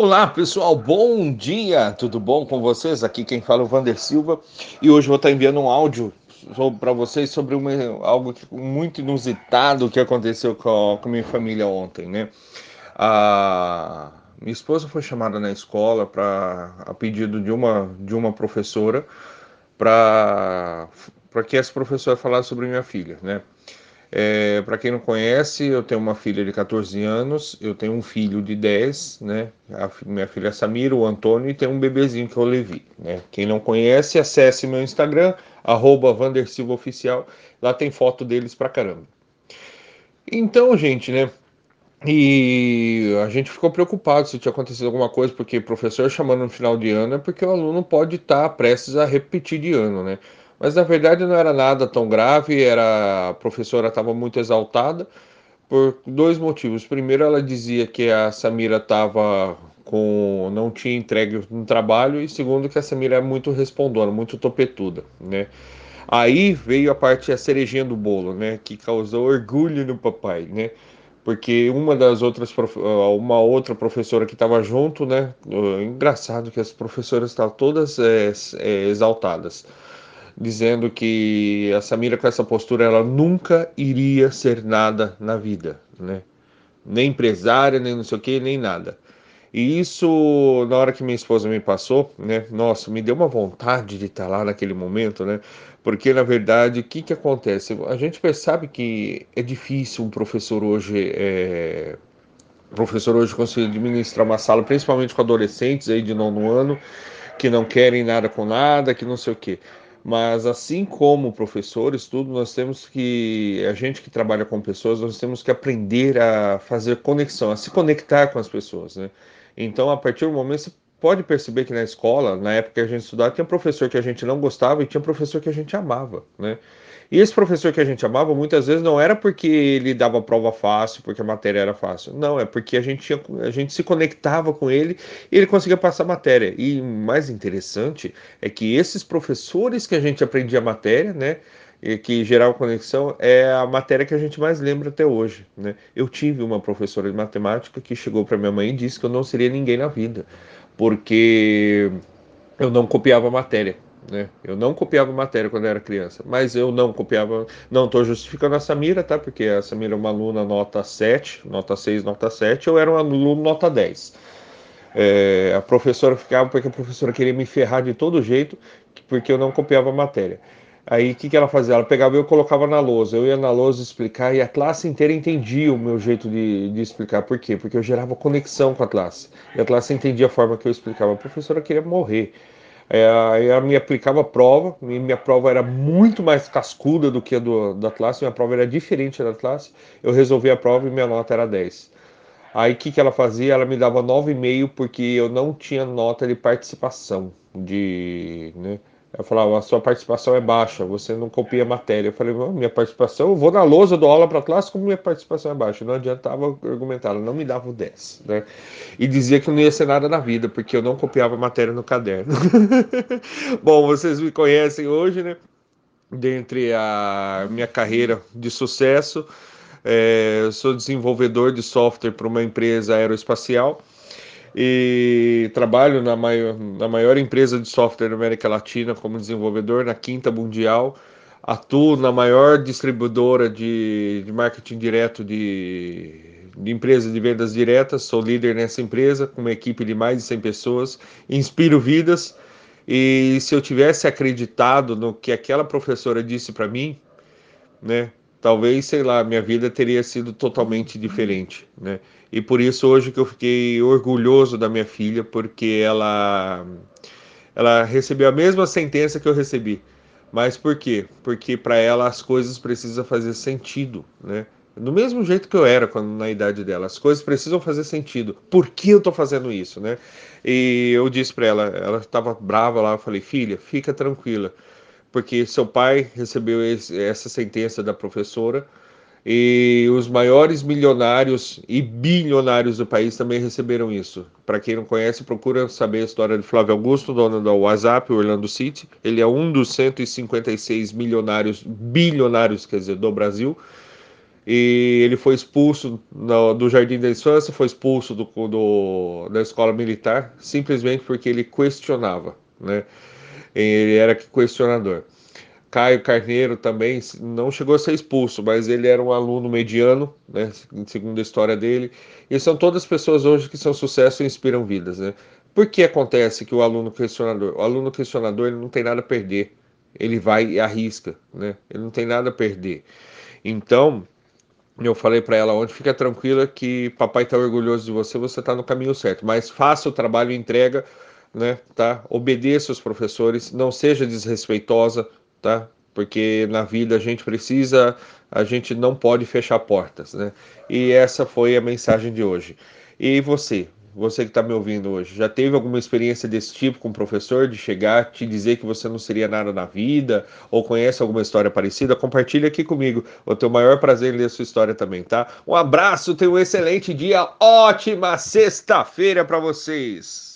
Olá pessoal, bom dia, tudo bom com vocês? Aqui quem fala é o Vander Silva e hoje vou estar enviando um áudio para vocês sobre uma, algo muito inusitado que aconteceu com a, com a minha família ontem, né? A minha esposa foi chamada na escola para a pedido de uma de uma professora para para que essa professora falasse sobre minha filha, né? É, para quem não conhece, eu tenho uma filha de 14 anos, eu tenho um filho de 10, né? A minha filha Samira, o Antônio, e tem um bebezinho que é o Levi, né? Quem não conhece, acesse meu Instagram, arroba Oficial, lá tem foto deles pra caramba. Então, gente, né? E a gente ficou preocupado se tinha acontecido alguma coisa, porque professor chamando no final de ano é porque o aluno pode estar prestes a repetir de ano, né? Mas na verdade não era nada tão grave, era a professora estava muito exaltada por dois motivos. Primeiro, ela dizia que a Samira estava com não tinha entregue no trabalho e segundo que a Samira é muito respondona, muito topetuda, né? Aí veio a parte a cerejinha do bolo, né, que causou orgulho no papai, né? Porque uma das outras uma outra professora que estava junto, né? Engraçado que as professoras estavam todas é, é, exaltadas dizendo que a Samira com essa postura ela nunca iria ser nada na vida, né? Nem empresária, nem não sei o que, nem nada. E isso, na hora que minha esposa me passou, né? Nossa, me deu uma vontade de estar lá naquele momento, né? Porque na verdade, o que que acontece? A gente percebe que é difícil um professor hoje é... professor hoje conseguir administrar uma sala, principalmente com adolescentes aí de nono ano, que não querem nada com nada, que não sei o que. Mas assim como professores, tudo, nós temos que, a gente que trabalha com pessoas, nós temos que aprender a fazer conexão, a se conectar com as pessoas, né? Então, a partir do momento, pode perceber que na escola, na época que a gente estudava, tinha professor que a gente não gostava e tinha professor que a gente amava, né? E esse professor que a gente amava, muitas vezes não era porque ele dava prova fácil, porque a matéria era fácil. Não, é porque a gente, tinha, a gente se conectava com ele e ele conseguia passar a matéria. E mais interessante é que esses professores que a gente aprendia a matéria, né? E que geravam conexão é a matéria que a gente mais lembra até hoje. Né? Eu tive uma professora de matemática que chegou para minha mãe e disse que eu não seria ninguém na vida, porque eu não copiava matéria. Né? Eu não copiava matéria quando era criança, mas eu não copiava, não estou justificando a Samira, tá? Porque a Samira é uma aluna nota 7, nota 6, nota 7, eu era um aluno nota 10. É, a professora ficava porque a professora queria me ferrar de todo jeito, porque eu não copiava matéria. Aí o que, que ela fazia? Ela pegava e eu colocava na lousa. Eu ia na lousa explicar e a classe inteira entendia o meu jeito de, de explicar. Por quê? Porque eu gerava conexão com a classe. E a classe entendia a forma que eu explicava. A professora queria morrer. É, ela me aplicava prova, minha prova era muito mais cascuda do que a do, da classe, minha prova era diferente da classe. Eu resolvi a prova e minha nota era 10. Aí o que, que ela fazia? Ela me dava 9,5 porque eu não tinha nota de participação. De, né? Ela falava, a sua participação é baixa, você não copia a matéria. Eu falei, minha participação, eu vou na lousa, dou aula para a classe, como minha participação é baixa. Não adiantava argumentar, ela não me dava o 10. Né? E dizia que não ia ser nada na vida, porque eu não copiava a matéria no caderno. Bom, vocês me conhecem hoje, né? Dentre a minha carreira de sucesso, é, sou desenvolvedor de software para uma empresa aeroespacial e trabalho na maior, na maior empresa de software da América Latina como desenvolvedor, na quinta mundial. Atuo na maior distribuidora de, de marketing direto de, de empresa de vendas diretas. Sou líder nessa empresa com uma equipe de mais de 100 pessoas. Inspiro vidas. E se eu tivesse acreditado no que aquela professora disse para mim, né, talvez, sei lá, minha vida teria sido totalmente diferente, né? E por isso hoje que eu fiquei orgulhoso da minha filha, porque ela ela recebeu a mesma sentença que eu recebi. Mas por quê? Porque para ela as coisas precisam fazer sentido, né? Do mesmo jeito que eu era quando na idade dela, as coisas precisam fazer sentido. Por que eu tô fazendo isso, né? E eu disse para ela, ela estava brava lá, eu falei: "Filha, fica tranquila, porque seu pai recebeu esse, essa sentença da professora e os maiores milionários e bilionários do país também receberam isso. Para quem não conhece, procura saber a história de Flávio Augusto, dono da WhatsApp, Orlando City. Ele é um dos 156 milionários, bilionários, quer dizer, do Brasil. e ele foi expulso no, do Jardim da Infância, foi expulso do, do, da escola militar, simplesmente porque ele questionava, né? Ele era questionador. Caio Carneiro também não chegou a ser expulso, mas ele era um aluno mediano, né, segundo a história dele. E são todas pessoas hoje que são sucesso e inspiram vidas, né? Por que acontece que o aluno questionador, o aluno questionador, ele não tem nada a perder, ele vai e arrisca, né? Ele não tem nada a perder. Então, eu falei para ela ontem, fica tranquila que papai está orgulhoso de você, você está no caminho certo, mas faça o trabalho e entrega, né, tá? Obedeça os professores, não seja desrespeitosa, tá? Porque na vida a gente precisa, a gente não pode fechar portas, né? E essa foi a mensagem de hoje. E você, você que está me ouvindo hoje, já teve alguma experiência desse tipo com o professor, de chegar, te dizer que você não seria nada na vida, ou conhece alguma história parecida? Compartilhe aqui comigo. O maior prazer em ler a sua história também, tá? Um abraço, tenha um excelente dia, ótima sexta-feira para vocês!